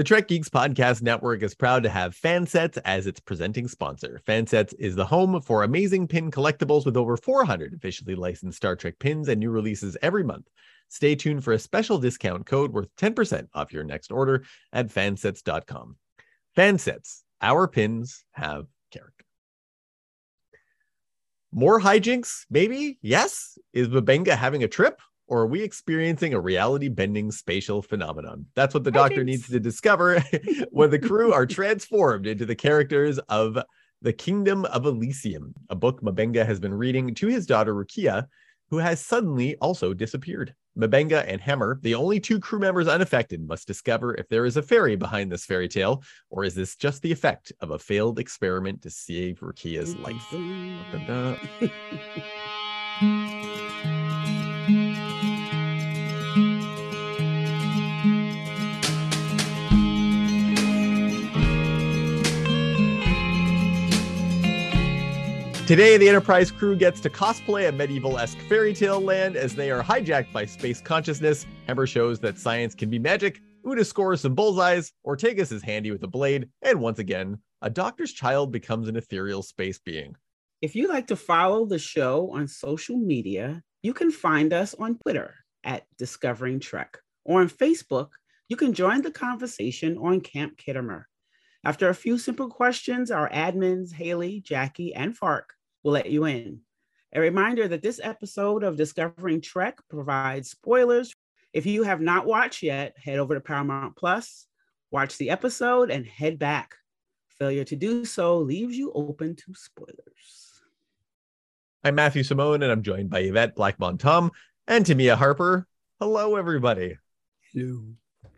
The Trek Geeks Podcast Network is proud to have Fansets as its presenting sponsor. Fansets is the home for amazing pin collectibles with over 400 officially licensed Star Trek pins and new releases every month. Stay tuned for a special discount code worth 10% off your next order at fansets.com. Fansets, our pins have character. More hijinks, maybe? Yes? Is M'Benga having a trip? Or are we experiencing a reality bending spatial phenomenon? That's what the doctor needs to discover when the crew are transformed into the characters of The Kingdom of Elysium, a book M'Benga has been reading to his daughter Rukiya, who has suddenly also disappeared. M'Benga and Hemmer, the only two crew members unaffected, must discover if there is a fairy behind this fairy tale, or is this just the effect of a failed experiment to save Rukiya's life? Today, the Enterprise crew gets to cosplay a medieval esque fairy tale land as they are hijacked by space consciousness. Hemmer shows that science can be magic. Una scores some bullseyes. Ortegas is handy with a blade. And once again, a doctor's child becomes an ethereal space being. If you like to follow the show on social media, you can find us on Twitter at Discovering Trek or on Facebook. You can join the conversation on Camp Khitomer. After a few simple questions, our admins, Haley, Jackie, and Fark, will let you in. A reminder that this episode of Discovering Trek provides spoilers. If you have not watched yet, head over to Paramount Plus, watch the episode, and head back. Failure to do so leaves you open to spoilers. I'm Matthew Simone, and I'm joined by Yvette Blackmon Tom and Tamia Harper. Hello, everybody. Hello.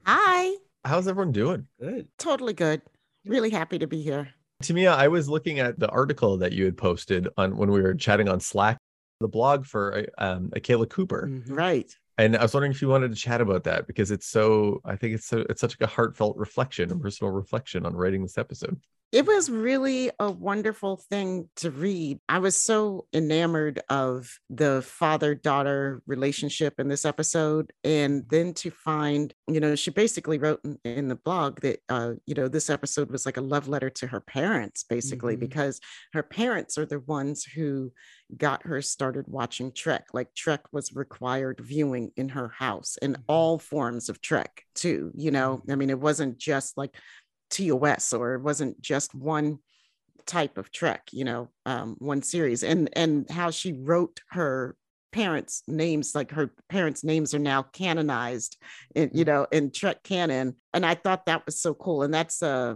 Hi. How's everyone doing? Good. Totally good. Really happy to be here. Tamia, I was looking at the article that you had posted on when we were chatting on Slack, the blog for um, Akela Cooper, Mhm. Right. and I was wondering if you wanted to chat about that because it's so. I think it's so. It's such like a heartfelt reflection, a personal reflection on writing this episode. It was really a wonderful thing to read. I was so enamored of the father daughter relationship in this episode. And then to find, you know, she basically wrote in, in the blog that, uh, you know, this episode was like a love letter to her parents, basically, Mhm. because her parents are the ones who got her started watching Trek. Like Trek was required viewing in her house and Mhm. all forms of Trek, too. You know, I mean, it wasn't just like TOS or it wasn't just one type of Trek, you know, um, one series. And and how she wrote her parents' names, like her parents' names are now canonized, in, you know, in Trek canon. And I thought that was so cool. And that's uh,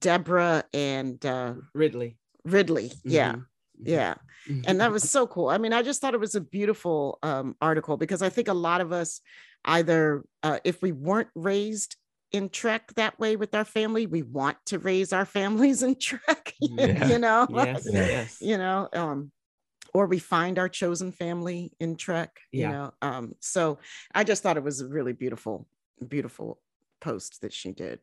Deborah and uh, Ridley. Ridley. Yeah, Mhm. yeah Mhm. and that was so cool. I mean, I just thought it was a beautiful um, article because I think a lot of us, either uh, if we weren't raised in Trek that way with our family, we want to raise our families in Trek. Yeah. you know, yes, yes. you know, um, or we find our chosen family in Trek. You know, um, so I just thought it was a really beautiful, beautiful post that she did.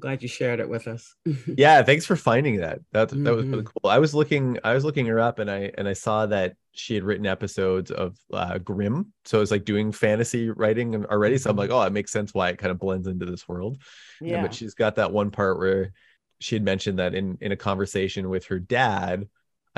Glad you shared it with us. Yeah, thanks for finding that. That that was really Mhm. cool. I was looking. I was looking her up, and I and I saw that she had written episodes of uh, Grimm. So it's like doing fantasy writing and already. So I'm like, oh, it makes sense why it kind of blends into this world. Yeah, but she's got that one part where she had mentioned that in in a conversation with her dad,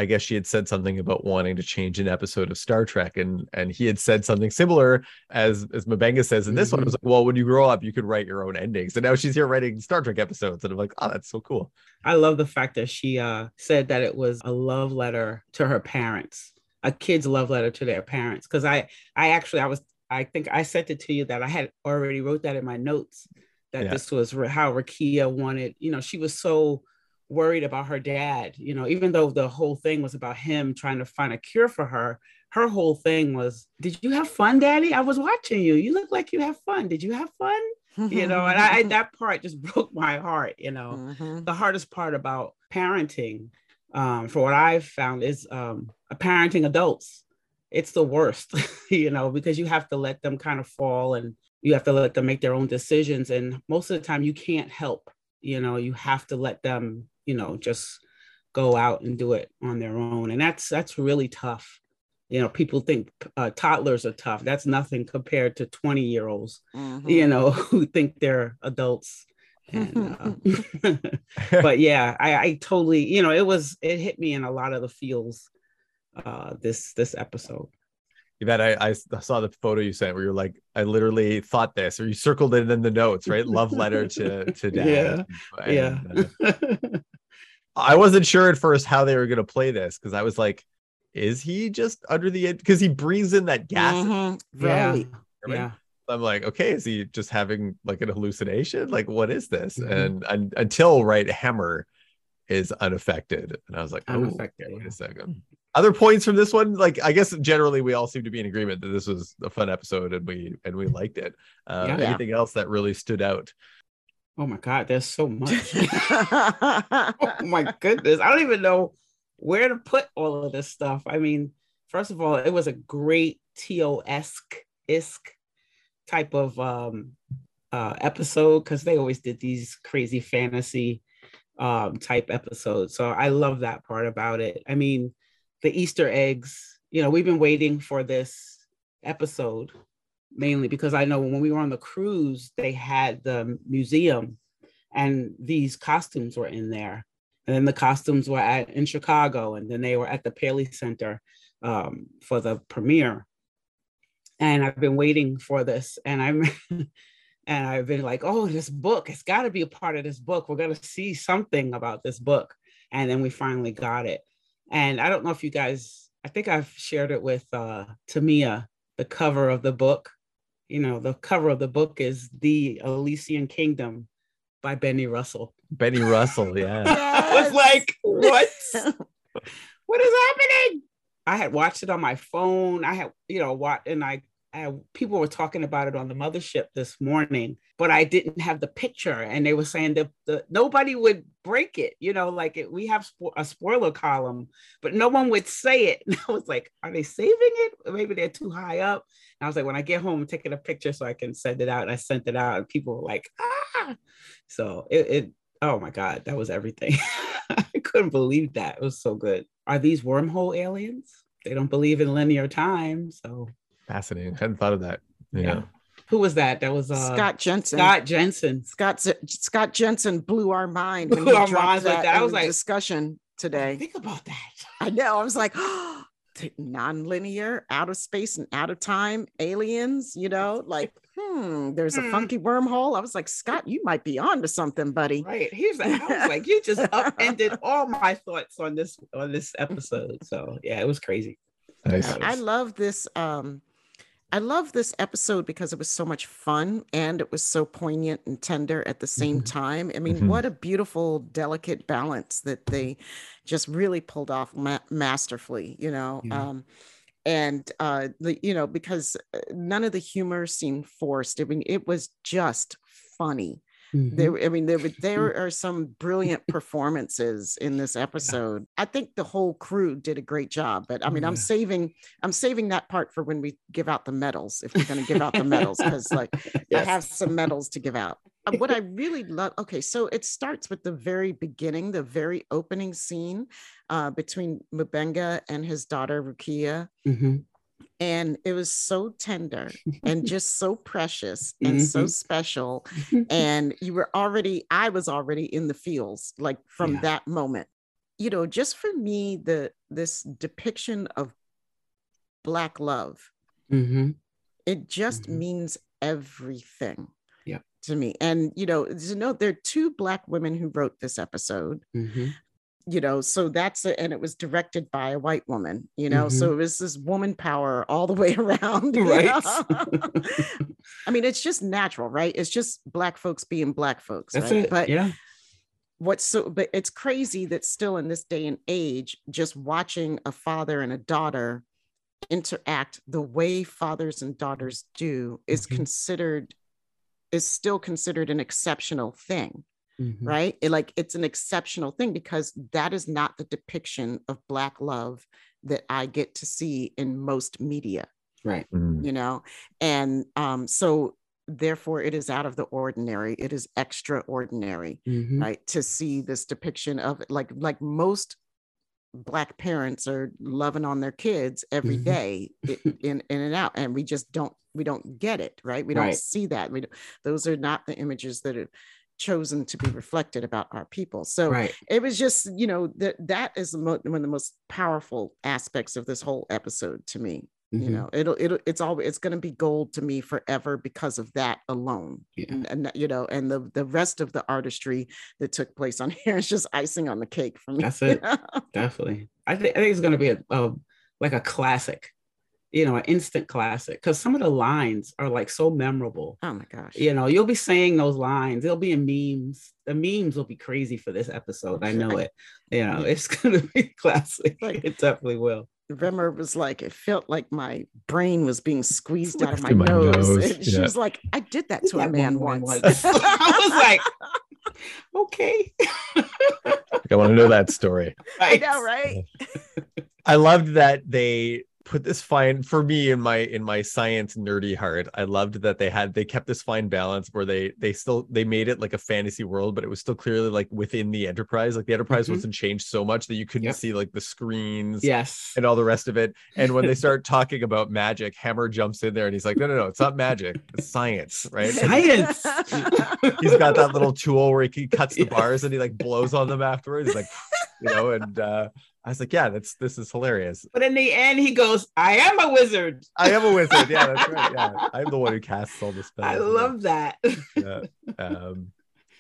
I guess she had said something about wanting to change an episode of Star Trek, and and he had said something similar as as M'Benga says in this one. I was like, well, when you grow up, you could write your own endings, and now she's here writing Star Trek episodes, and I'm like, oh, that's so cool. I love the fact that she uh, said that it was a love letter to her parents, a kid's love letter to their parents. Because I, I actually, I was, I think I sent it to you that I had already wrote that in my notes that Yeah. this was how Rukiya wanted. You know, she was so worried about her dad. You know, even though the whole thing was about him trying to find a cure for her, her whole thing was, "Did you have fun, Daddy? I was watching you. You look like you have fun. Did you have fun?" You know, and I, that part just broke my heart. You know Mhm. the hardest part about parenting um, for what i've found is um, parenting adults it's the worst you know because you have to let them kind of fall and you have to let them make their own decisions and most of the time you can't help you know you have to let them you know just go out and do it on their own and that's that's really tough you know people think uh, toddlers are tough that's nothing compared to 20 year olds Mhm. you know who think they're adults And, uh, but yeah, I, I totally, you know, it was it hit me in a lot of the feels uh this this episode. Yvette, I, I saw the photo you sent where you're like, I literally thought this, or you circled it in the notes, right? Love letter to to dad. Yeah, and, yeah. Uh, I wasn't sure at first how they were going to play this because I was like, is he just under the because he breathes in that gas? Mm-hmm. Right. Yeah. yeah. I'm like, okay, is he just having like an hallucination? Like, what is this? Mm-hmm. And, and, until right, Hemmer is unaffected, and I was like, oh, unaffected. Okay, wait a second. Other points from this one, like I guess generally we all seem to be in agreement that this was a fun episode and we and we liked it. Uh, yeah. Anything else that really stood out? Oh my god, there's so much. oh my goodness, I don't even know where to put all of this stuff. I mean, first of all, it was a great TOS esque type of um, uh, episode because they always did these crazy fantasy um, type episodes. So I love that part about it. I mean, the Easter eggs, you know, we've been waiting for this episode mainly because I know when we were on the cruise, they had the museum and these costumes were in there. And then the costumes were at in Chicago, and then they were at the Paley Center um, for the premiere. And I've been waiting for this, and I'm and I've been like, oh, this book, it's got to be a part of this book. We're gonna see something about this book, and then we finally got it. And I don't know if you guys, I think I've shared it with uh, Tamia, the cover of the book. You know, the cover of the book is The Elysian Kingdom by Benny Russell. Benny Russell, yeah. I was like, what? what is happening? I had watched it on my phone. I had, you know, what, and I, I, people were talking about it on the mothership this morning, but I didn't have the picture, and they were saying that the nobody would break it. You know, like it, we have spo- a spoiler column, but no one would say it. And I was like, are they saving it? Maybe they're too high up. And I was like, when I get home, I'm taking a picture so I can send it out. And I sent it out, and people were like, ah. So it, it oh my god, that was everything. I couldn't believe that. It was so good. Are these wormhole aliens? They don't believe in linear time, so fascinating. I hadn't thought of that. Yeah. yeah. Who was that? That was uh, Scott Jensen. Scott Jensen. Scott Scott Jensen blew our mind when blew he dropped that, that. I was like discussion today. Think about that. I know. I was like, oh, non-linear, out of space and out of time, aliens. You know, like hmm, there's a hmm. funky wormhole. I was like, Scott, you might be on to something, buddy. Right. Here's I was like, you just upended all my thoughts on this on this episode. So yeah, it was crazy. Nice. I love this. Um, I love this episode because it was so much fun and it was so poignant and tender at the same mm-hmm. time. I mean, mm-hmm. what a beautiful, delicate balance that they just really pulled off ma- masterfully, you know. Yeah. Um, and uh the you know because uh, none of the humor seemed forced i mean it was just funny mm-hmm. there i mean there there are some brilliant performances in this episode i think the whole crew did a great job but i mean yeah. i'm saving i'm saving that part for when we give out the medals if we're going to give out the medals because like yes. i have some medals to give out uh, what I really love, okay, so it starts with the very beginning, the very opening scene uh, between M'Benga and his daughter Rukiya. Mm-hmm. And it was so tender and just so precious and mm-hmm. so special. And you were already, I was already in the fields like from yeah. that moment. You know, just for me, the this depiction of black love, mm-hmm. it just mm-hmm. means everything yeah. to me. And, you know, to note there are two Black women who wrote this episode. You know, so that's it. And it was directed by a white woman, you know, mm-hmm. so it was this woman power all the way around. Right. I mean, it's just natural, right? It's just Black folks being Black folks. That's right? it. But yeah what's so but it's crazy that still in this day and age just watching a father and a daughter interact the way fathers and daughters do is mm-hmm. considered is still considered an exceptional thing mm-hmm. right it, like it's an exceptional thing because that is not the depiction of black love that i get to see in most media right mm. you know and um so therefore it is out of the ordinary it is extraordinary mm-hmm. right to see this depiction of like like most black parents are loving on their kids every mm-hmm. day in, in and out and we just don't we don't get it right we don't right. see that we those are not the images that are chosen to be reflected about our people. So right. it was just, you know, that that is mo- one of the most powerful aspects of this whole episode to me. Mhm. You know, it'll it'll it's always it's going to be gold to me forever because of that alone. Yeah. And, and you know, and the the rest of the artistry that took place on here is just icing on the cake for me. That's it. definitely. I think I think it's going to be a, a like a classic, you know, an instant classic because some of the lines are like so memorable. oh my gosh. You know, you'll be saying those lines. They'll be in memes. The memes will be crazy for this episode. I know it. You know, it's going to be classic. Like- it definitely will. Remember, it was like it felt like my brain was being squeezed out of my, my nose. nose, And she was like, "I did that to a man once." once. I was like, okay. I want to know that story. I know, right? I loved that they put this fine for me in my in my science nerdy heart. I loved that they had they kept this fine balance where they they still they made it like a fantasy world, but it was still clearly like within the enterprise. Like the enterprise Mhm. wasn't changed so much that you couldn't Yep. see like the screens Yes. and all the rest of it. And when they start talking about magic, Hemmer jumps in there and he's like, no, no, no, it's not magic, it's science, right? Science. he's got that little tool where he cuts the bars and he like blows on them afterwards. He's like, you know, and uh I was like, yeah, that's this is hilarious. But in the end, he goes, I am a wizard. I am a wizard. Yeah, that's right. Yeah, I'm the one who casts all the spells. I love that. Yeah. Um,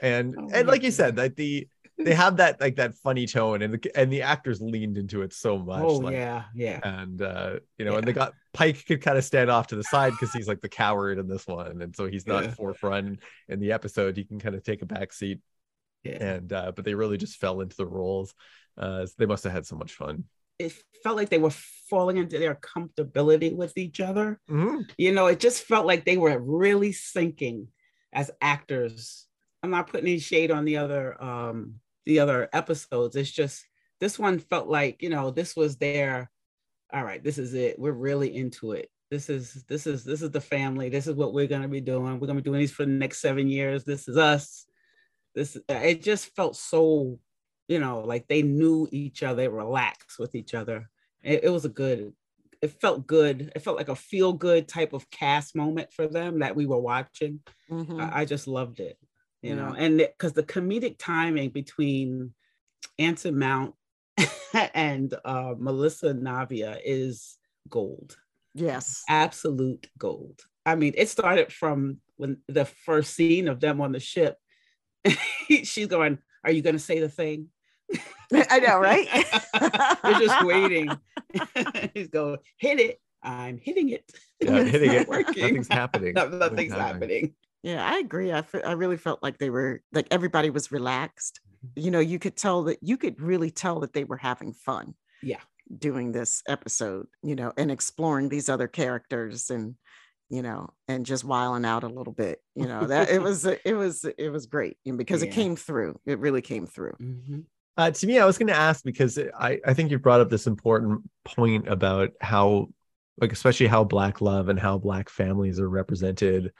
and Oh and like you said, that the they have that like that funny tone, and the and the actors leaned into it so much. oh, like, yeah. Yeah. And uh, you know, and they got Pike could kind of stand off to the side because he's like the coward in this one, and so he's not Yeah. forefront in the episode. He can kind of take a back seat, Yeah. and uh, but they really just fell into the roles. Uh, they must have had so much fun. It felt like they were falling into their comfortability with each other. Mhm. You know, it just felt like they were really sinking as actors. I'm not putting any shade on the other um the other episodes. It's just this one felt like, you know, this was their all right, this is it. We're really into it. This is this is this is the family. This is what we're gonna be doing. We're gonna be doing these for the next seven years. This is us. This it just felt so, you know, like they knew each other, they relaxed with each other. It, it was a good, it felt good. It felt like a feel good type of cast moment for them that we were watching. Mhm. I, I just loved it, you know, and because the comedic timing between Anson Mount and uh, Melissa Navia is gold, Yes. absolute gold. I mean, it started from when the first scene of them on the ship. She's going, "Are you going to say the thing?" I know, right? You're just waiting. He's going, "Hit it." I'm hitting it. Yeah, hitting it. Working. Nothing's happening. No- nothing's happening. Yeah, I agree. I I really felt like they were like everybody was relaxed. Mm-hmm. You know, you could tell that you could really tell that they were having fun. Yeah. Doing this episode, you know, and exploring these other characters and you know, and just wiling out a little bit. You know, that it was it was it was great and because it came through. It really came through. Mhm. Uh, to me, I was going to ask because I, I think you brought up this important point about how, like, especially how Black love and how Black families are represented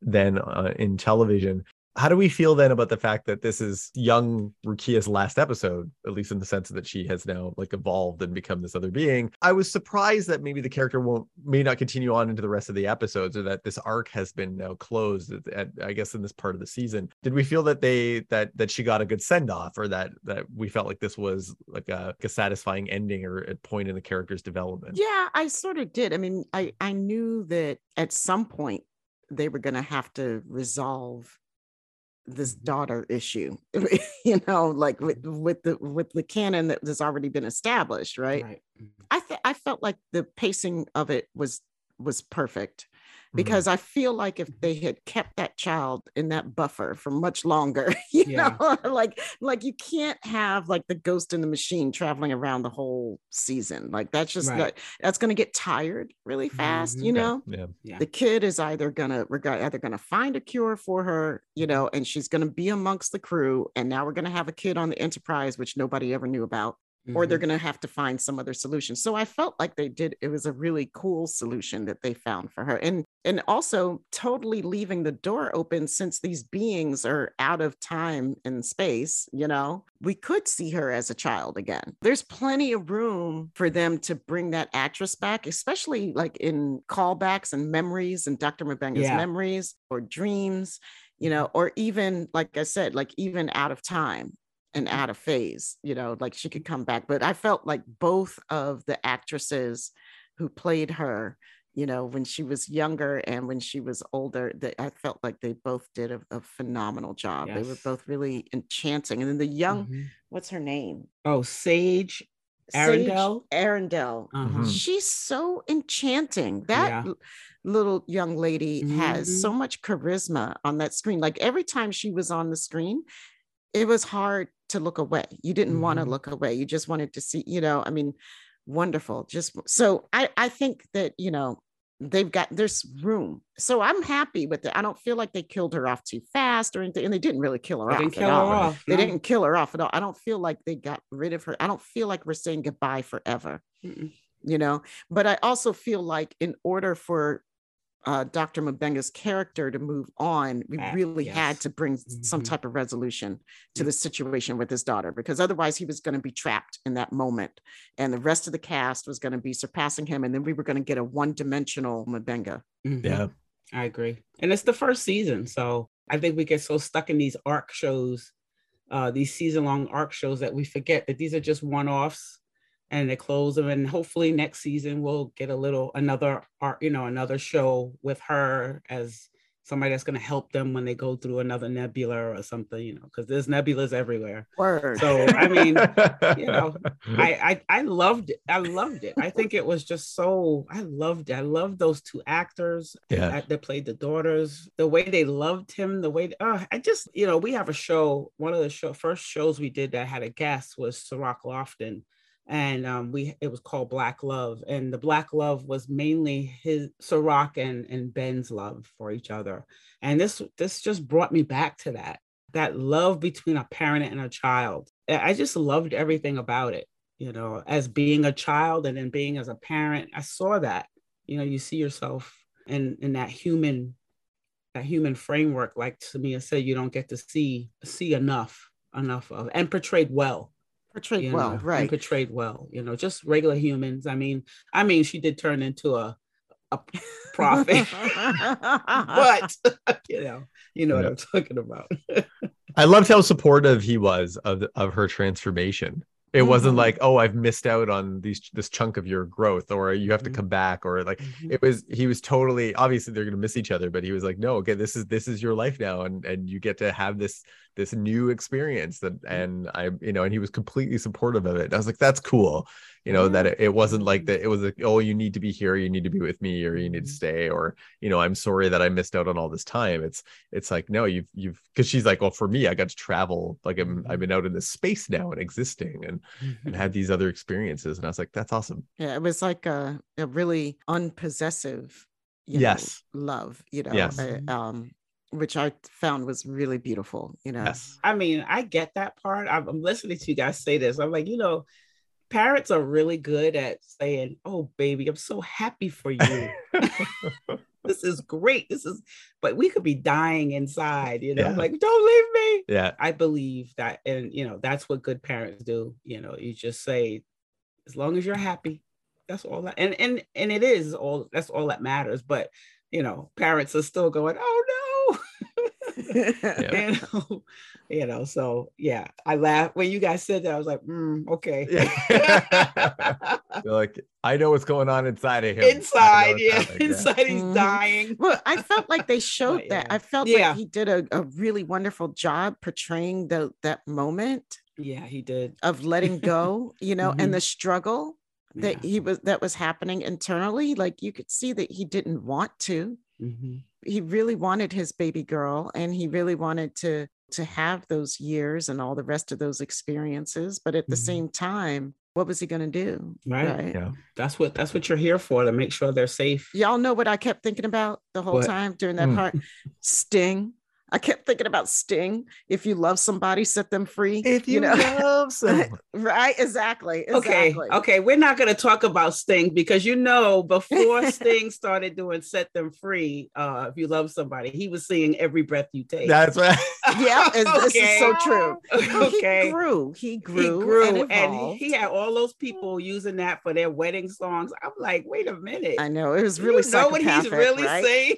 then uh, in television. How do we feel then about the fact that this is young Rukiya's last episode, at least in the sense that she has now like evolved and become this other being? I was surprised that maybe the character won't may not continue on into the rest of the episodes, or that this arc has been now closed. At, at I guess in this part of the season, did we feel that they that that she got a good send off, or that that we felt like this was like a, like a satisfying ending or a point in the character's development? Yeah, I sort of did. I mean, I I knew that at some point they were going to have to resolve this daughter issue. you know, like with with the with the canon that has already been established, right? Right. I th- I felt like the pacing of it was was perfect Mhm. because I feel like if they had kept that child in that buffer for much longer, you Yeah. know, like like you can't have like the ghost in the machine traveling around the whole season. Like that's just Right. not, that's going to get tired really fast, Mhm. you know. yeah. Yeah. The kid is either gonna regard either gonna find a cure for her, you know, and she's gonna be amongst the crew. And now we're gonna have a kid on the Enterprise, which nobody ever knew about or they're Mhm. going to have to find some other solution. So I felt like they did it was a really cool solution that they found for her. And and also totally leaving the door open since these beings are out of time and space, you know. We could see her as a child again. There's plenty of room for them to bring that actress back, especially like in callbacks and memories and Dr. M'Benga's Yeah. memories or dreams you know, or even like I said, like even out of time and out of phase, you know, like she could come back. But I felt like both of the actresses who played her, you know, when she was younger and when she was older, that I felt like they both did a, a phenomenal job. They were both really enchanting. And then the young, Mhm. what's her name? Oh, Sage. Sage Arundel? Arundel. Uh-huh. She's so enchanting. That Yeah. little young lady has so Mhm. much charisma on that screen. Like every time she was on the screen, it was hard to look away. You didn't want to mm-hmm. look away. You just wanted to see, you know, I mean, wonderful. Just so I I think that, you know, they've got there's room. So I'm happy with it. I don't feel like they killed her off too fast or anything. And they didn't really kill her They off. didn't at kill her all. off. They didn't kill her off at all. I don't feel like they got rid of her. I don't feel like we're saying goodbye forever, Mm-mm. you know. But I also feel like in order for uh, Dr. M'Benga's character to move on, we Ah, really had to bring s- some type of resolution to Yep. the situation with his daughter, because otherwise he was going to be trapped in that moment, and the rest of the cast was going to be surpassing him, and then we were going to get a one-dimensional M'Benga. Mhm. Yeah. I agree. And it's the first season. So I think we get so stuck in these arc shows, uh, these season long arc shows that we forget that these are just one offs and they close them. And hopefully next season we'll get a little another art, you know, another show with her as somebody that's going to help them when they go through another nebula or something, you know, because there's nebulas everywhere. Word. So I mean, you know, I, I I loved it. I loved it. I think it was just so I loved it. I loved those two actors Yeah. that, that played the daughters. The way they loved him. The way uh, I just you know we have a show. One of the show first shows we did that had a guest was Cirroc Lofton, and um, we it was called Black Love, and the Black Love was mainly his Cirroc and and Ben's love for each other, and this this just brought me back to that that love between a parent and a child. I I just loved everything about it. You know, as being a child and then being as a parent, I saw that. You know, you see yourself in in that human that human framework. Like Tamia said, you don't get to see see enough enough of and portrayed well Portrayed well, know, and right? portrayed well you know just regular humans i mean i mean she did turn into a a prophet but you know you know what i'm talking about I loved how supportive he was of the, of her transformation. It wasn't Mhm. like, oh, I've missed out on these this chunk of your growth, or you have to Mhm. come back, or like Mhm. it was. He was totally obviously they're gonna miss each other, but he was like, no, okay, this is this is your life now, and and you get to have this this new experience that, and I, you know, and he was completely supportive of it. And I was like, that's cool, you know, that it, it wasn't like that. It was like, oh, you need to be here, you need to be with me, or you need to Mhm. stay, or you know, I'm sorry that I missed out on all this time. It's it's like no you've you've because she's like well for me i got to travel like i'm i've been out in this space now and existing and and had these other experiences and i was like that's awesome Yeah, it was like a, a really unpossessive, you know, Yes. love, you know, Yes. uh, um, which I found was really beautiful, you know. yes I mean, I get that part. I'm, listening to you guys say this. I'm like, you know, parents are really good at saying, "Oh, baby, I'm so happy for you. this is great. This is," but we could be dying inside. You know, Yeah. like, don't leave me. yeah I believe that, and you know, that's what good parents do. You know, you just say, as long as you're happy, that's all that, and and and it is all. That's all that matters. But you know, parents are still going, "Oh no." Yeah. you know, you know, so yeah, I laughed when you guys said that. I was like, mm, okay. They're like i know what's going on inside of him I know inside, yeah, happening, inside he's Mhm. dying. well, I felt like they showed But, that. yeah. I felt Yeah. like he did a, a really wonderful job portraying the that moment Yeah, he did. of letting go, you know, Mhm. and the struggle that Yeah. he was that was happening internally. Like you could see that he didn't want to. Mhm. He really wanted his baby girl and he really wanted to to have those years and all the rest of those experiences but at the Mhm. same time what was he going to do Right. Yeah. That's what that's what you're here for to make sure they're safe. y'all know what i kept thinking about the whole What? time during that Mm. part sting i kept thinking about sting if you love somebody set them free if you, know love someone right exactly Okay, exactly okay, we're not going to talk about Sting because you know before Sting started doing "Set Them Free," uh, if you love somebody, he was singing "Every Breath You Take." that's right yeah it's- this is so true okay. he grew he grew, he grew and, and, he had all those people using that for their wedding songs. I'm like, wait a minute. i know it was You really know what he's really right? saying?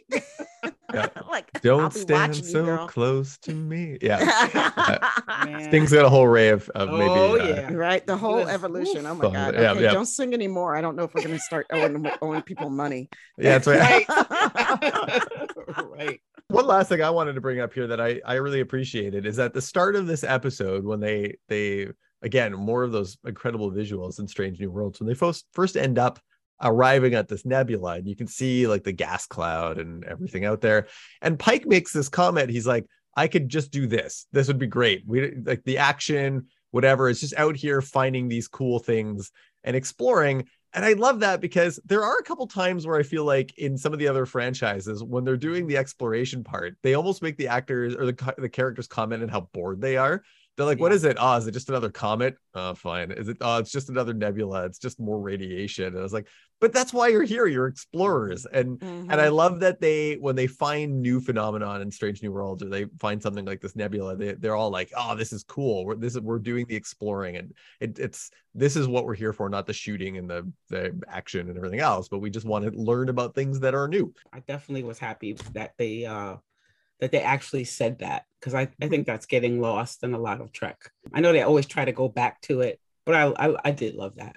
Yeah. like I'll Don't be stand watching you, so girl. clings to me. Yeah. Man. Sting's got a whole array of, of maybe. Oh, uh, yeah. right the whole was- evolution oh my Fun. god Yeah, okay yeah. don't sing anymore i don't know if we're going to start owing, owing people money yeah, that's right. right. One last thing I wanted to bring up here that I I really appreciated is at the start of this episode when they they again more of those incredible visuals in Strange New Worlds when they first first end up arriving at this nebula and you can see like the gas cloud and everything out there. And Pike makes this comment. He's like I could just do this. This would be great. We like the action whatever it's just out here finding these cool things and exploring. And I love that because there are a couple times where I feel like in some of the other franchises, when they're doing the exploration part, they almost make the actors or the, the characters comment on how bored they are. They're like, "What Yeah. is it? Oh, is it just another comet? Oh, fine. Is it? Oh, it's just another nebula. It's just more radiation." And I was like, "But that's why you're here. You're explorers." And and I Mhm. love that they when they find new phenomenon in Strange New Worlds or they find something like this nebula, they, they're all like, "Oh, this is cool. We're this is we're doing the exploring and it, it's this is what we're here for, not the shooting and the the action and everything else, but we just want to learn about things that are new." I definitely was happy that they uh that they actually said that because I, I think that's getting lost in a lot of Trek. I know they always try to go back to it, but I I, I did love that.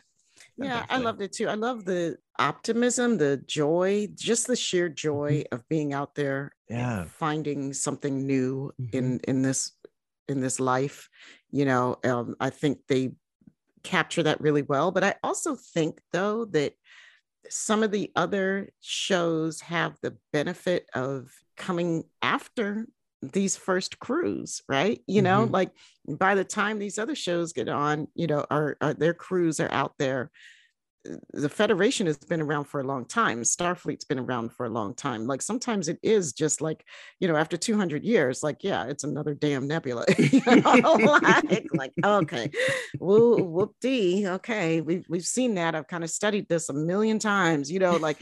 yeah i loved it too i love the optimism the joy just the sheer joy of being out there Yeah. finding something new Mhm. in in this in this life you know um, i think they capture that really well but i also think though that some of the other shows have the benefit of coming after these first crews right? You know Mhm. like by the time these other shows get on you know are, their crews are out there the federation has been around for a long time. Starfleet's been around for a long time. Like sometimes it is just like you know after 200 years like yeah it's another damn nebula you know, like, like okay. Whoop whoop dee okay. We've, we've seen that. I've kind of studied this a million times you know like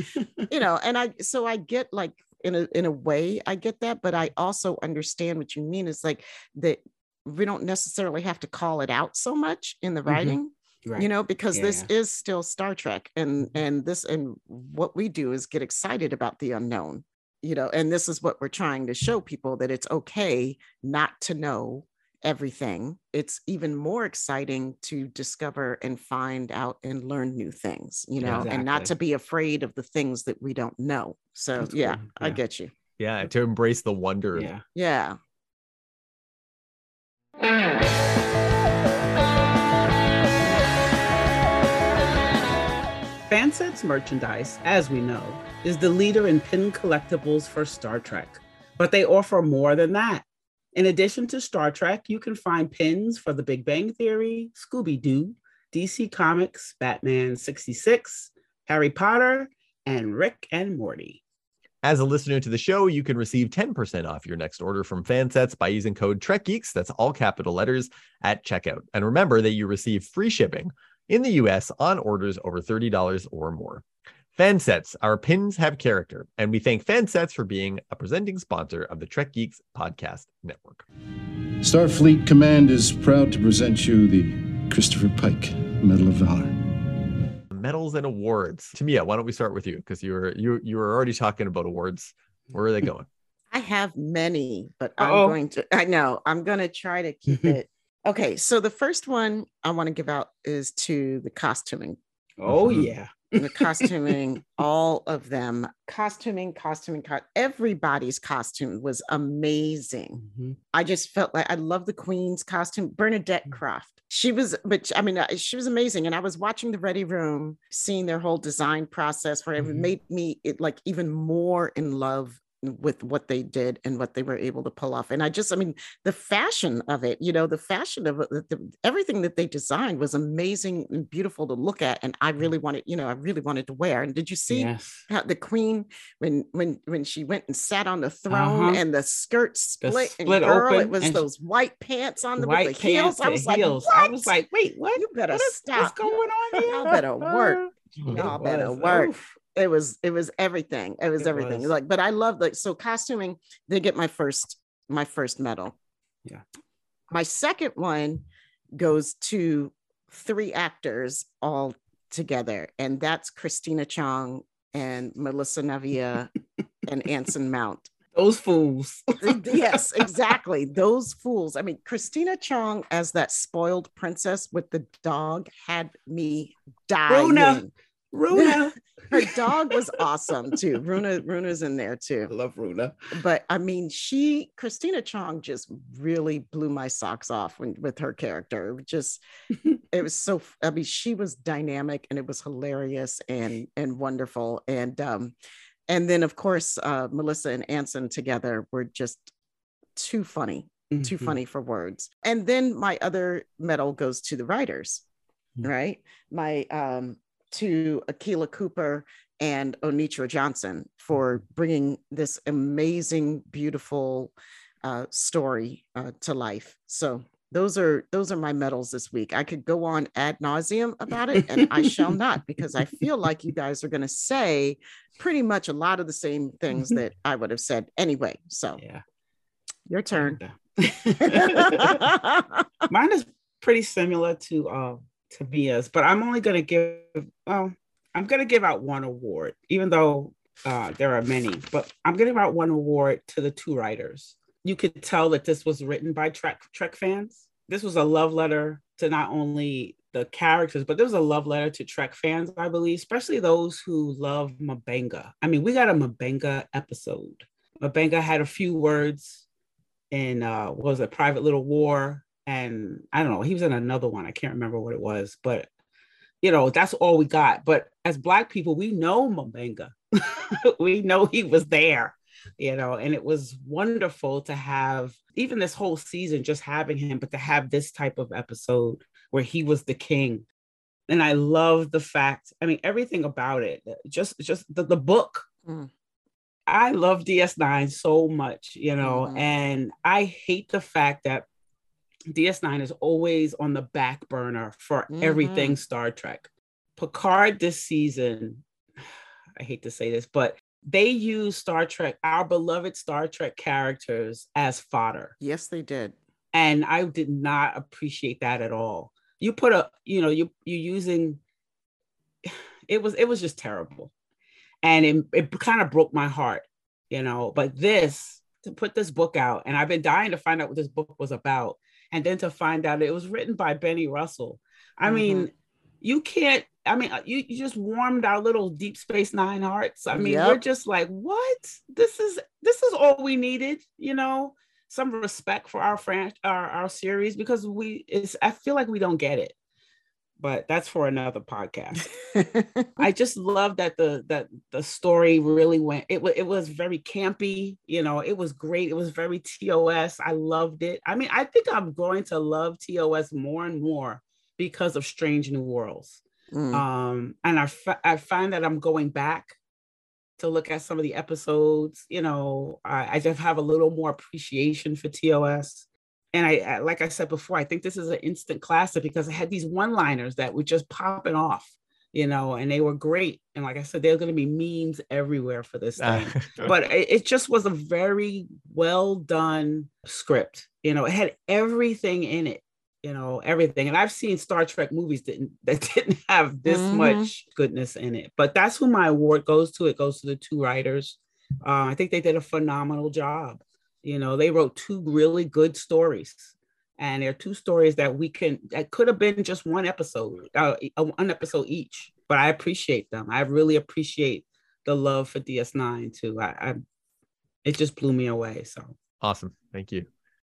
you know and i so i get like in a in a way i get that but i also understand what you mean it's like that we don't necessarily have to call it out so much in the Mhm. writing Right. you know because this is still star trek and and this and what we do is get excited about the unknown you know and this is what we're trying to show people that it's okay not to know everything it's even more exciting to discover and find out and learn new things you know and not to be afraid of the things that we don't know so yeah cool. i get you Yeah, to embrace the wonder. yeah. yeah Fansets merchandise, as we know, is the leader in pin collectibles for Star Trek, but they offer more than that. In addition to Star Trek, you can find pins for The Big Bang Theory, Scooby Doo, DC Comics, Batman 66, Harry Potter, and Rick and Morty. As a listener to the show, you can receive 10% off your next order from Fansets by using code TrekGeeks, that's all capital letters, at checkout. And remember that you receive free shipping in the US on orders over $30 or more. Fansets, our pins have character, and we thank Fansets for being a presenting sponsor of the Trek Geeks podcast network. Starfleet Command is proud to present you the Christopher Pike Medal of Valor. Medals and awards. Tamia, why don't we start with you? Because you were you you were already talking about awards. Where are they going? I have many, but I'm going to, I know, I'm going to try to keep it. Okay. So the first one I want to give out is to the costuming. Oh, Mhm. yeah. The costuming, all of them, costuming, costuming, co- everybody's costume was amazing. Mhm. I just felt like I love the Queen's costume, Bernadette Croft. She was, but I mean, uh, she was amazing. And I was watching the Ready Room, seeing their whole design process, where it Mhm. made me it, like even more in love with what they did and what they were able to pull off. And I just, I mean, the fashion of it, you know, the fashion of the, the- everything that they designed was amazing and beautiful to look at. And I really wanted, you know, I really wanted to wear. And did you see? Yes. how the queen when when when she went and sat on the throne Uh-huh. and the skirt split, and split girl, it was and- those white pants on the, White with the heels. I was the like, heels. what? I was like, wait, what? you better What is, stop. What's going on here? Y'all better work. Y'all better work. Oof. It was it was everything. It was It everything. was. Like, but I love like so costuming. They get my first my first medal. Yeah. My second one goes to three actors all together, and that's Christina Chong and Melissa Navia and Anson Mount. Those fools. yes, exactly. Those fools. I mean, Christina Chong as that spoiled princess with the dog had me dying. Runa. Runa. Her dog was awesome too. Runa, Runa's in there too. I love Runa. But I mean, she, Christina Chong, just really blew my socks off when, with her character. Just, it was so. I mean, she was dynamic and it was hilarious and and wonderful. And um, and then of course, uh, Melissa and Anson together were just too funny, mm-hmm. too funny for words. And then my other medal goes to the writers, mm-hmm. right? My um to Akela Cooper and Onitra Johnson for mm-hmm. bringing this amazing, beautiful uh, story uh, to life. So those are those are my medals this week. I could go on ad nauseum about it, and I shall not because I feel like you guys are going to say pretty much a lot of the same things that I would have said anyway. So yeah, your turn. Mine is pretty similar to uh, to Mia's, but I'm only going to give, well, I'm going to give out one award, even though uh, there are many, but I'm going to give out one award to the two writers. You could tell that this was written by Trek, Trek fans. This was a love letter to not only the characters, but there was a love letter to Trek fans, I believe, especially those who love M'Benga. I mean, we got a M'Benga episode. M'Benga had a few words in uh, was a Private Little War and I don't know, he was in another one. I can't remember what it was, but you know, that's all we got. But as black people, we know M'Benga. we know he was there, you know, and it was wonderful to have even this whole season just having him, but to have this type of episode where he was the king. And I love the fact, I mean, everything about it, just just the, the book. Mm. I love DS9 so much, you know, mm. and I hate the fact that DS9 is always on the back burner for mm-hmm. everything Star Trek. Picard this season, I hate to say this, but they use Star Trek, our beloved Star Trek characters as fodder. Yes, they did. And I did not appreciate that at all. You put a, you know, you you using it was it was just terrible. And it, it kind of broke my heart, you know. But this to put this book out, and I've been dying to find out what this book was about and then to find out it was written by Benny Russell. I mm-hmm. mean, you can't. I mean, uh, you, you just warmed our little Deep Space Nine hearts. I mean, yep. we're just like, what? This is this is all we needed, you know. Some respect for our franchise, our, our series, because we is I feel like we don't get it but that's for another podcast. I just love that the that the story really went. It was it was very campy. You know, it was great. It was very TOS. I loved it. I mean, I think I'm going to love TOS more and more because of Strange New Worlds. Mm. Um, and I I find that I'm going back to look at some of the episodes. You know, I, I just have a little more appreciation for TOS and I, like I said before, I think this is an instant classic because I had these one-liners that were just popping off, you know, and they were great. And like I said, there's going to be memes everywhere for this thing. but it, it, just was a very well done script. You know, it had everything in it. You know everything, and I've seen Star Trek movies didn't that didn't have this mm-hmm. much goodness in it. But that's who my award goes to. It goes to the two writers. Uh, I think they did a phenomenal job. You know, they wrote two really good stories. And they're two stories that we can, that could have been just one episode, uh, one episode each. But I appreciate them. I really appreciate the love for DS9 too. I, I it just blew me away. So awesome. Thank you.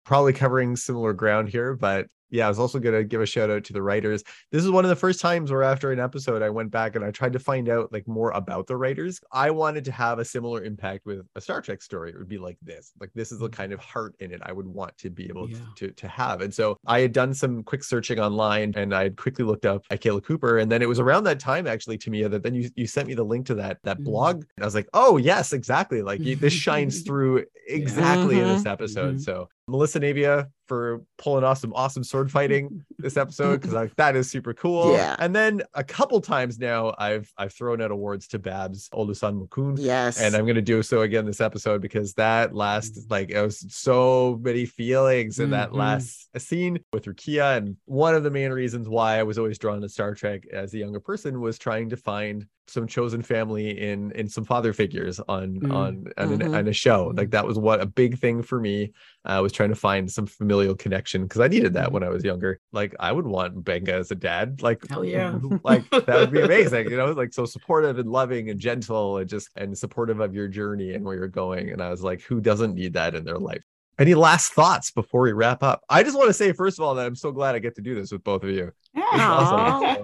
Probably covering similar ground here, but yeah, I was also going to give a shout out to the writers. This is one of the first times where after an episode, I went back and I tried to find out like more about the writers. I wanted to have a similar impact with a Star Trek story. It would be like this, like this is the mm. kind of heart in it I would want to be able yeah. to, to, to have. And so I had done some quick searching online and I had quickly looked up Akela Cooper. And then it was around that time actually to me that then you, you sent me the link to that, that mm-hmm. blog. And I was like, oh yes, exactly. Like this shines through exactly yeah. in this episode. Mm-hmm. So Melissa Navia for pulling off some awesome sword fighting this episode because like that is super cool. Yeah. And then a couple times now I've I've thrown out awards to Babs Olusanmokun. Yes. And I'm gonna do so again this episode because that last like it was so many feelings in mm-hmm. that last scene with Rukiya. And one of the main reasons why I was always drawn to Star Trek as a younger person was trying to find some chosen family in in some father figures on Mm. on on, an, Mhm. on a show like that was what a big thing for me i was trying to find some familial connection because i needed that Mhm. when i was younger like i would want M'Benga as a dad like Hell yeah. like that would be amazing you know like so supportive and loving and gentle and just and supportive of your journey and where you're going and i was like who doesn't need that in their life any last thoughts before we wrap up i just want to say first of all that i'm so glad i get to do this with both of you Yeah.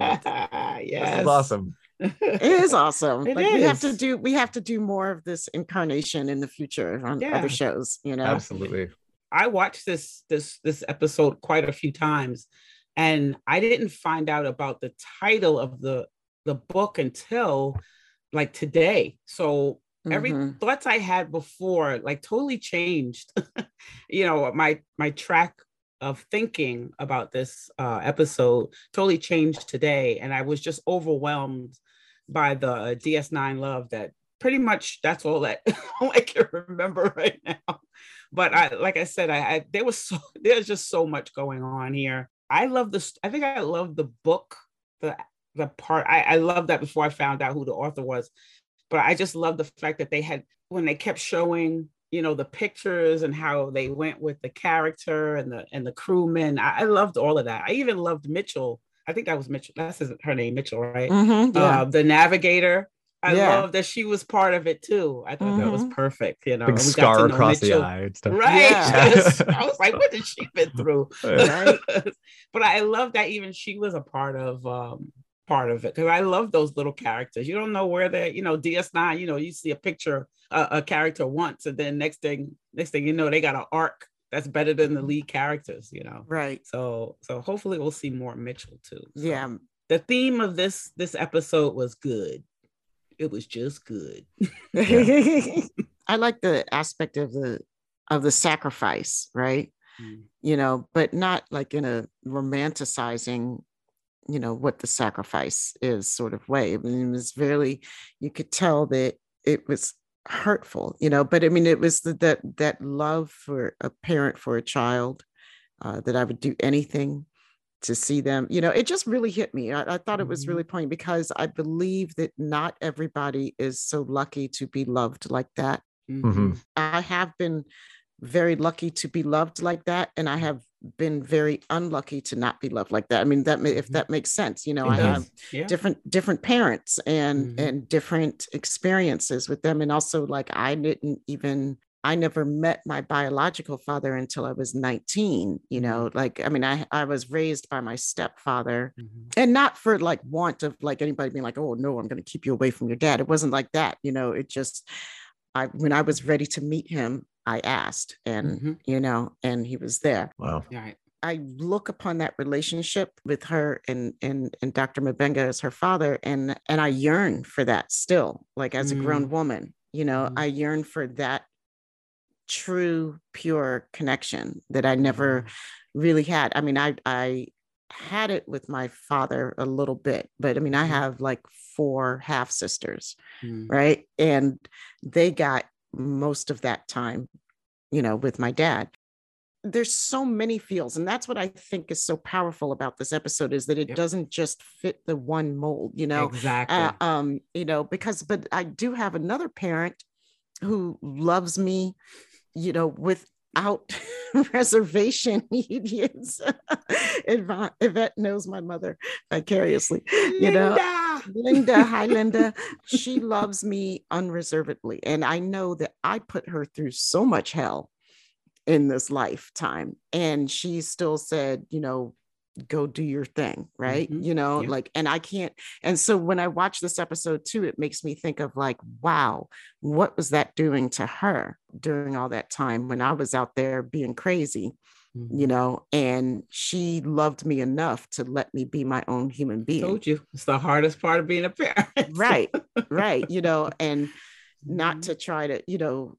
this yes. is awesome it is awesome. It like we have to do we have to do more of this incarnation in the future on Yeah. other shows, you know. absolutely I watched this this this episode quite a few times, and I didn't find out about the title of the the book until like today. So every Mhm. thoughts I had before like totally changed. you know, my my track of thinking about this uh, episode totally changed today, and I was just overwhelmed by the uh, DS9 love that pretty much that's all that I can remember right now. But I, like I said, I, I there was so there's just so much going on here. I love this. I think I love the book, the the part. I, I love that before I found out who the author was. But I just love the fact that they had when they kept showing, you know, the pictures and how they went with the character and the and the crewmen. I, I loved all of that. I even loved Mitchell. I think that was Mitchell. That's his, her name, Mitchell, right? Mhm, yeah. uh, the navigator. I Yeah. love that she was part of it too. I thought that was Mhm. perfect. You know, big and we got scar to know across Mitchell. the eye and stuff Right. Yeah. I was like, what did she been through? Right. but I love that even she was a part of um part of it because I love those little characters. You don't know where they're, you know, DS9, you know, you see a picture, uh, a character once, and then next thing, next thing you know, they got an arc that's better than the lead characters, you know. Right. So so hopefully we'll see more Mitchell too. So Yeah. the theme of this this episode was good. It was just good. I like the aspect of the of the sacrifice, right? Mm. You know, but not like in a romanticizing, you know, what the sacrifice is sort of way. I mean, it was very, you could tell that it was hurtful, you know, but I mean, it was the, that that love for a parent for a child, uh, that I would do anything to see them. You know, it just really hit me. I, I thought it was Mhm. really poignant because I believe that not everybody is so lucky to be loved like that. Mhm. I have been very lucky to be loved like that, and I have been very unlucky to not be loved like that. I mean, that ma- if Mhm. that makes sense, you know, It I does. have Yeah. different different parents and Mhm. and different experiences with them, and also like I didn't even. I never met my biological father until I was 19. You know, like, I mean, I, I was raised by my stepfather, Mhm. and not for like want of like anybody being like, oh no, I'm going to keep you away from your dad. It wasn't like that. You know, it just, I, when I was ready to meet him, I asked and, Mhm. you know, and he was there. wow All right. I look upon that relationship with her and and and Dr. M'Benga as her father, and and I yearn for that still, like as a grown woman. You know, Mhm. I yearn for that true, pure connection that I never really had. I mean, I I had it with my father a little bit, but I mean, I Mhm. have like four half sisters, Mm. right? And they got most of that time, you know, with my dad. There's so many feels, and that's what I think is so powerful about this episode is that it Yep. doesn't just fit the one mold, you know. exactly. Uh, um, you know, because but I do have another parent who loves me, you know, without reservation. Yvonne- Yvette knows my mother vicariously. You know, Linda! Linda, hi Linda. She loves me unreservedly. And I know that I put her through so much hell in this lifetime. And she still said, you know, go do your thing, right? Mhm. You know, Yeah. like, and I can't. And so when I watch this episode too, it makes me think of like, wow, what was that doing to her during all that time when I was out there being crazy? Mhm. You know, and she loved me enough to let me be my own human being Told you it's the hardest part of being a parent. right right you know and not Mhm. to try to you know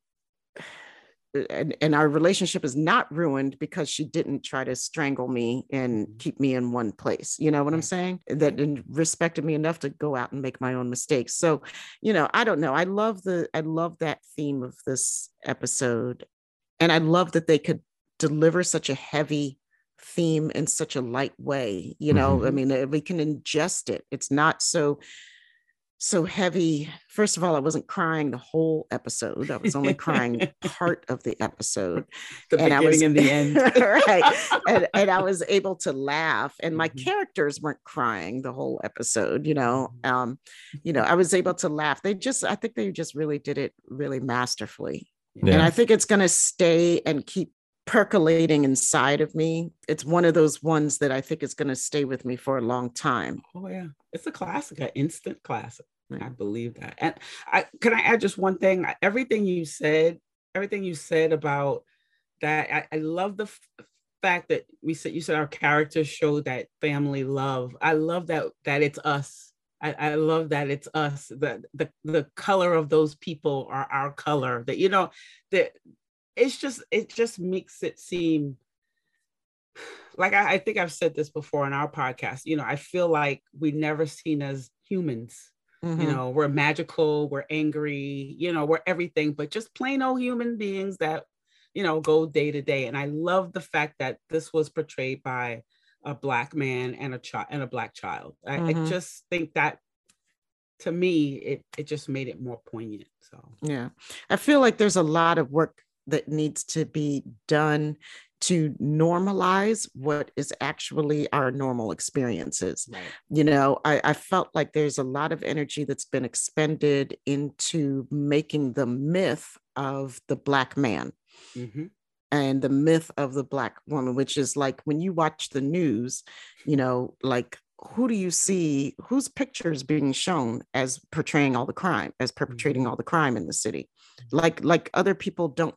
and, and our relationship is not ruined because she didn't try to strangle me and Mhm. keep me in one place you know what i'm saying? That and respected me enough to go out and make my own mistakes. So you know i don't know i love the i love that theme of this episode and i love that they could deliver such a heavy theme in such a light way you know? I Mhm. mean uh, we can ingest it. It's not so so heavy. First of all, I wasn't crying the whole episode. I was only crying part of the episode. The and I beginning was and the end. right. And, and I was able to laugh. And my Mhm. characters weren't crying the whole episode, you know. Mhm. Um, you know, I was able to laugh. They just, I think they just really did it really masterfully. And I think it's gonna stay and keep percolating inside of me. It's one of those ones that I think is gonna stay with me for a long time. Oh yeah, it's a classic, an instant classic. Right. I believe that. And I can I add just one thing. Everything you said, everything you said about that, I, I love the f- fact that we said you said our characters show that family love. I love that that it's us. I, I love that it's us. The the the color of those people are our color. That you know that it's just it just makes it seem like I, I think I've said this before in our podcast. You know, I feel like we've never seen as humans. You Mhm. know, we're magical, we're angry, you know, we're everything, but just plain old human beings that, you know, go day to day. And I love the fact that this was portrayed by a black man and a child and a black child. I, I Mhm. just think that to me, it it just made it more poignant. So Yeah. I feel like there's a lot of work that needs to be done to normalize what is actually our normal experiences. right. You know, I, I felt like there's a lot of energy that's been expended into making the myth of the Black man hmm and the myth of the Black woman, which is like when you watch the news, you know, like who do you see, whose picture is being shown as portraying all the crime, as perpetrating all the crime in the city? Like, like other people don't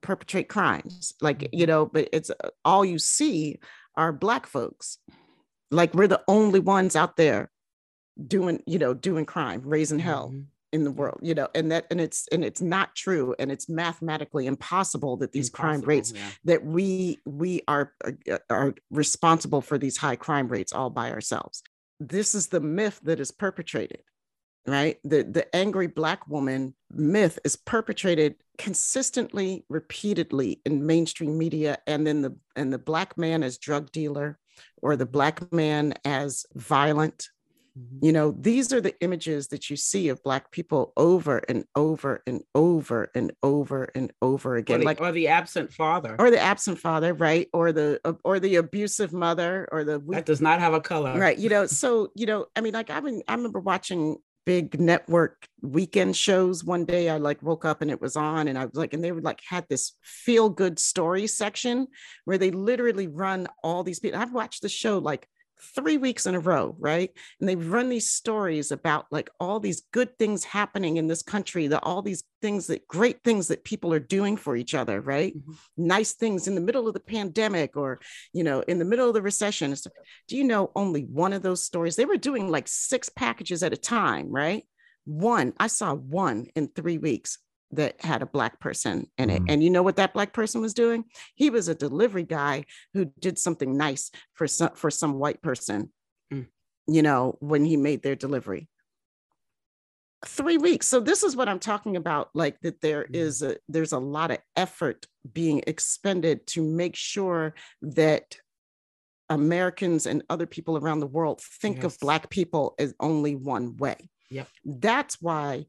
perpetrate crimes, like, you know, but it's uh, all you see are Black folks. Like we're the only ones out there doing, you know, doing crime, raising hell Mhm. in the world you know and that and it's and it's not true and it's mathematically impossible that these crime rates yeah. that we we are uh, are responsible for these high crime rates all by ourselves this is the myth that is perpetrated right the the angry black woman myth is perpetrated consistently repeatedly in mainstream media and then the and the black man as drug dealer or the black man as violent Mhm. you know, these are the images that you see of Black people over and over and over and over and over Or again, the, like or the absent father. or the absent father, right? Or the uh, or the abusive mother, or the that does not have a color. right? You know, so you know, I mean, like I mean, I remember watching big network weekend shows one day. I like woke up and it was on, and I was like, and they would like had this feel good story section where they literally run all these people. I've watched the show like three weeks in a row, right? And they run these stories about like all these good things happening in this country, that all these things that great things that people are doing for each other, right? Mhm. Nice things in the middle of the pandemic or, you know, in the middle of the recession. Do you know only one of those stories? They were doing like six packages at a time, right? One, I saw one in three weeks that had a black person in it. Mhm. And you know what that black person was doing? He was a delivery guy who did something nice for some for some white person, Mm. you know, when he made their delivery. Three weeks. So this is what I'm talking about. Like that there Mhm. is a there's a lot of effort being expended to make sure that Americans and other people around the world think of black people as only one way. Yep. That's why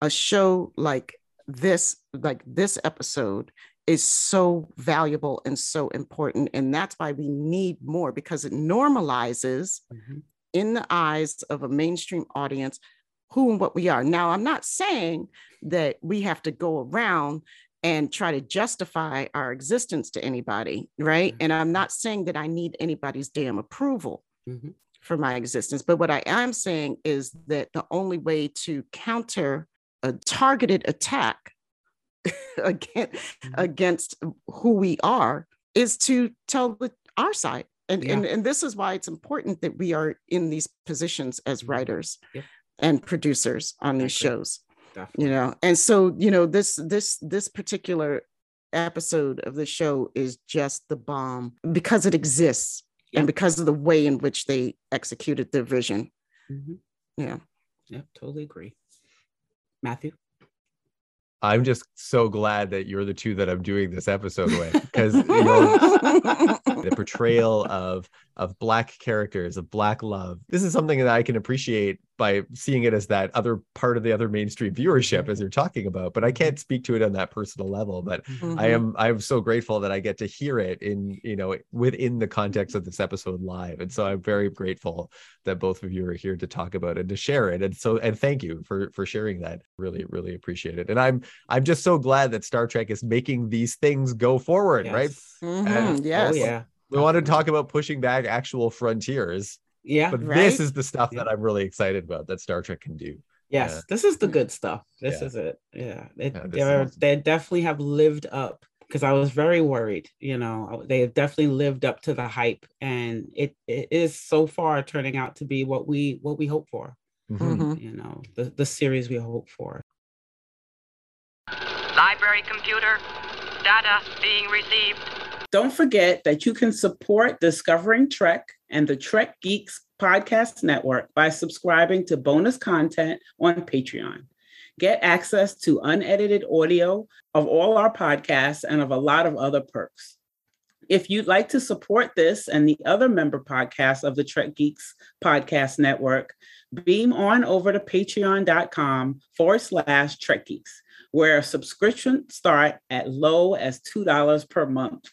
a show like this, like this episode, is so valuable and so important. And that's why we need more because it normalizes Mhm. in the eyes of a mainstream audience who and what we are. Now, I'm not saying that we have to go around and try to justify our existence to anybody, right? Mhm. And I'm not saying that I need anybody's damn approval Mhm. for my existence. But what I am saying is that the only way to counter a targeted attack against, Mhm. against who we are is to tell the, our side. And, Yeah. and, and this is why it's important that we are in these positions as Mhm. writers Yep. and producers on these shows Definitely. you know and so you know this this this particular episode of the show is just the bomb because it exists Yep. and because of the way in which they executed their vision Mhm. yeah Yep, totally agree. Matthew. I'm just so glad that you're the two that I'm doing this episode with because you know the portrayal of of black characters of black love this is something that i can appreciate by seeing it as that other part of the other mainstream viewership as you're talking about but i can't speak to it on that personal level but Mm-hmm. i am i'm so grateful that i get to hear it in you know within the context of this episode live and so i'm very grateful that both of you are here to talk about and to share it and so and thank you for for sharing that really really appreciate it and i'm i'm just so glad that star trek is making these things go forward right Yes. Mhm, Uh, yes. Oh yeah. we want to talk about pushing back actual frontiers Yeah. but Right? this is the stuff that i'm really excited about that star trek can do Yes, Yeah. this is the good stuff. This Yeah. is it. Yeah, it, Yeah, they're, is awesome. they definitely have lived up because I was very worried. You know, they have definitely lived up to the hype, and it, it is so far turning out to be what we what we hope for. Mhm. Mhm. You know, the the series we hope for. Library computer. Data being received. Don't forget that you can support Discovering Trek and the Trek Geeks Podcast Network by subscribing to bonus content on Patreon. Get access to unedited audio of all our podcasts and of a lot of other perks. If you'd like to support this and the other member podcasts of the Trek Geeks Podcast Network, beam on over to patreon.com forward slash Trek Geeks, where subscriptions start at low as $2 per month.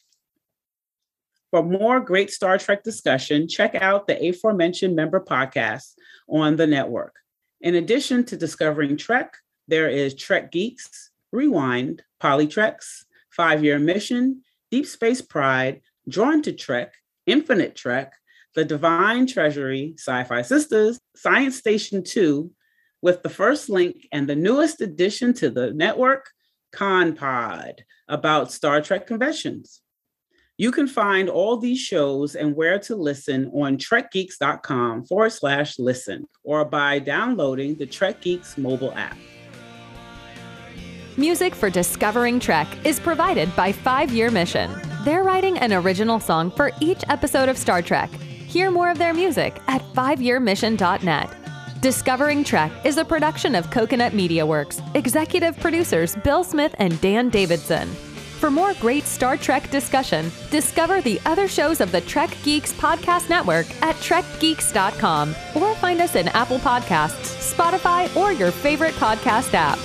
For more great Star Trek discussion, check out the aforementioned member podcasts on the network. In addition to Discovering Trek, there is Trek Geeks, Rewind, Polytreks, Five Year Mission, Deep Space Pride, Drawn to Trek, Infinite Trek, The Divine Treasury, Sci Fi Sisters, Science Station 2, with the first link and the newest addition to the network, Con Pod, about Star Trek conventions. You can find all these shows and where to listen on trekgeeks.com forward slash listen or by downloading the Trek Geeks mobile app. Music for Discovering Trek is provided by Five Year Mission. They're writing an original song for each episode of Star Trek. Hear more of their music at fiveyearmission.net. Discovering Trek is a production of Coconut Media Works, executive producers Bill Smith and Dan Davidson. For more great Star Trek discussion, discover the other shows of the Trek Geeks Podcast Network at trekgeeks.com or find us in Apple Podcasts, Spotify, or your favorite podcast app.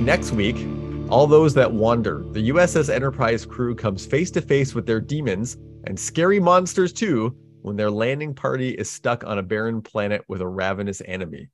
Next week, all those that wander, the USS Enterprise crew comes face to face with their demons and scary monsters too when their landing party is stuck on a barren planet with a ravenous enemy.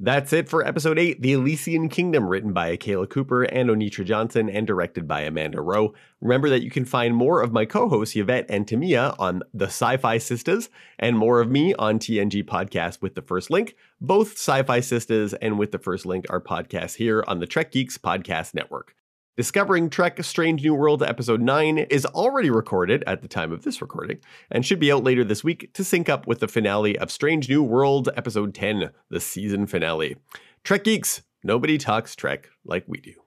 That's it for episode 8, The Elysian Kingdom, written by Akela Cooper and Onitra Johnson and directed by Amanda Rowe. Remember that you can find more of my co hosts Yvette and Tamia on The Sci Fi Sisters and more of me on TNG Podcast with the first link. Both Sci Fi Sisters and with the first link are podcasts here on the Trek Geeks Podcast Network. Discovering Trek Strange New World Episode 9 is already recorded at the time of this recording and should be out later this week to sync up with the finale of Strange New World Episode 10, the season finale. Trek Geeks, nobody talks Trek like we do.